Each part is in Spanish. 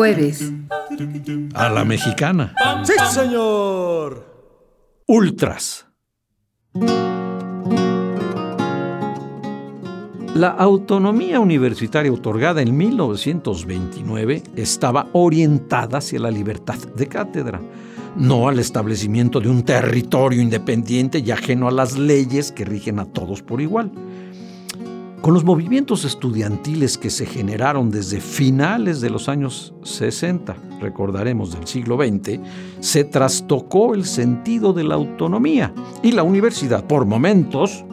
Jueves. A la mexicana. ¡Sí, señor! Ultras. La autonomía universitaria otorgada en 1929 estaba orientada hacia la libertad de cátedra, no al establecimiento de un territorio independiente y ajeno a las leyes que rigen a todos por igual. Con los movimientos estudiantiles que se generaron desde finales de los años 60, recordaremos del siglo XX, se trastocó el sentido de la autonomía y la universidad, por momentos,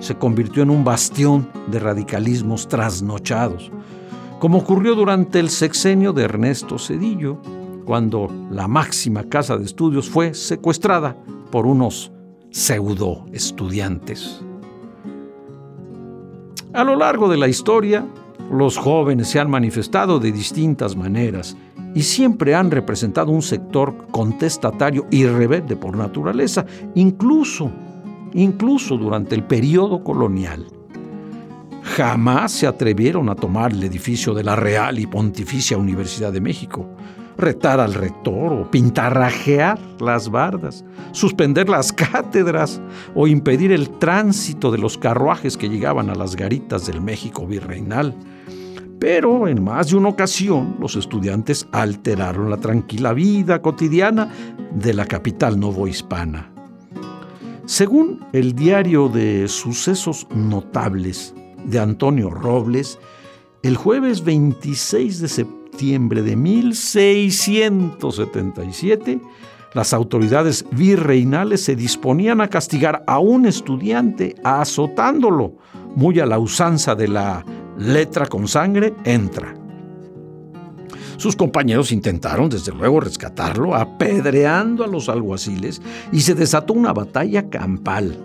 se convirtió en un bastión de radicalismos trasnochados, como ocurrió durante el sexenio de Ernesto Cedillo, cuando la máxima casa de estudios fue secuestrada por unos pseudo estudiantes. A lo largo de la historia, los jóvenes se han manifestado de distintas maneras y siempre han representado un sector contestatario y rebelde por naturaleza, incluso, incluso durante el periodo colonial. Jamás se atrevieron a tomar el edificio de la Real y Pontificia Universidad de México, retar al rector o pintarrajear las bardas, suspender las cátedras o impedir el tránsito de los carruajes que llegaban a las garitas del México virreinal. Pero en más de una ocasión los estudiantes alteraron la tranquila vida cotidiana de la capital novohispana. Según el diario de Sucesos Notables de Antonio Robles, el jueves 26 de septiembre de 1677, las autoridades virreinales se disponían a castigar a un estudiante azotándolo, muy a la usanza de la letra con sangre entra. Sus compañeros intentaron, desde luego, rescatarlo, apedreando a los alguaciles, y se desató una batalla campal.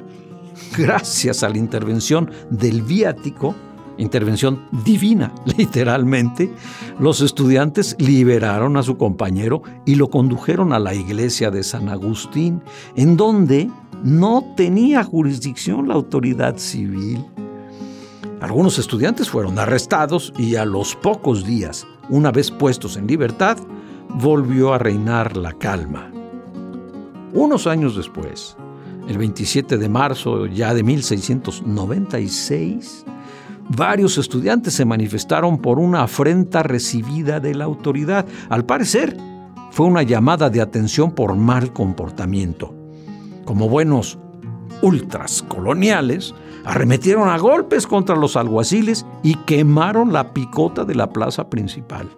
Gracias a la intervención del viático, intervención divina, literalmente, los estudiantes liberaron a su compañero y lo condujeron a la iglesia de San Agustín, en donde no tenía jurisdicción la autoridad civil. Algunos estudiantes fueron arrestados y a los pocos días, una vez puestos en libertad, volvió a reinar la calma. Unos años después, el 27 de marzo ya de 1696, varios estudiantes se manifestaron por una afrenta recibida de la autoridad. Al parecer, fue una llamada de atención por mal comportamiento. Como buenos ultras coloniales, arremetieron a golpes contra los alguaciles y quemaron la picota de la plaza principal.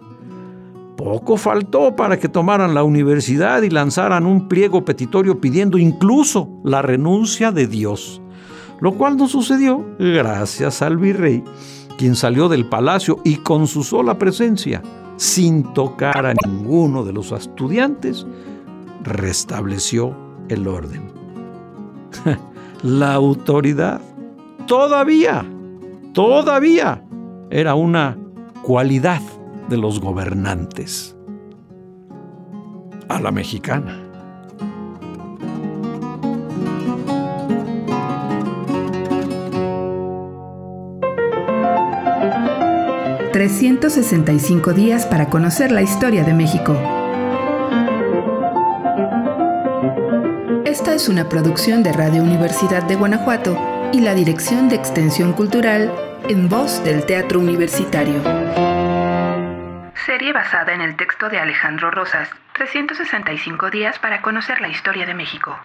Poco faltó para que tomaran la universidad y lanzaran un pliego petitorio pidiendo incluso la renuncia de Dios lo cual no sucedió gracias al virrey, quien salió del palacio y con su sola presencia, sin tocar a ninguno de los estudiantes, restableció el orden. La autoridad todavía, todavía era una cualidad de los gobernantes. A la mexicana. 365 días para conocer la historia de México. Esta es una producción de Radio Universidad de Guanajuato y la Dirección de Extensión Cultural en voz del Teatro Universitario. Serie basada en el texto de Alejandro Rosas, 365 días para conocer la historia de México.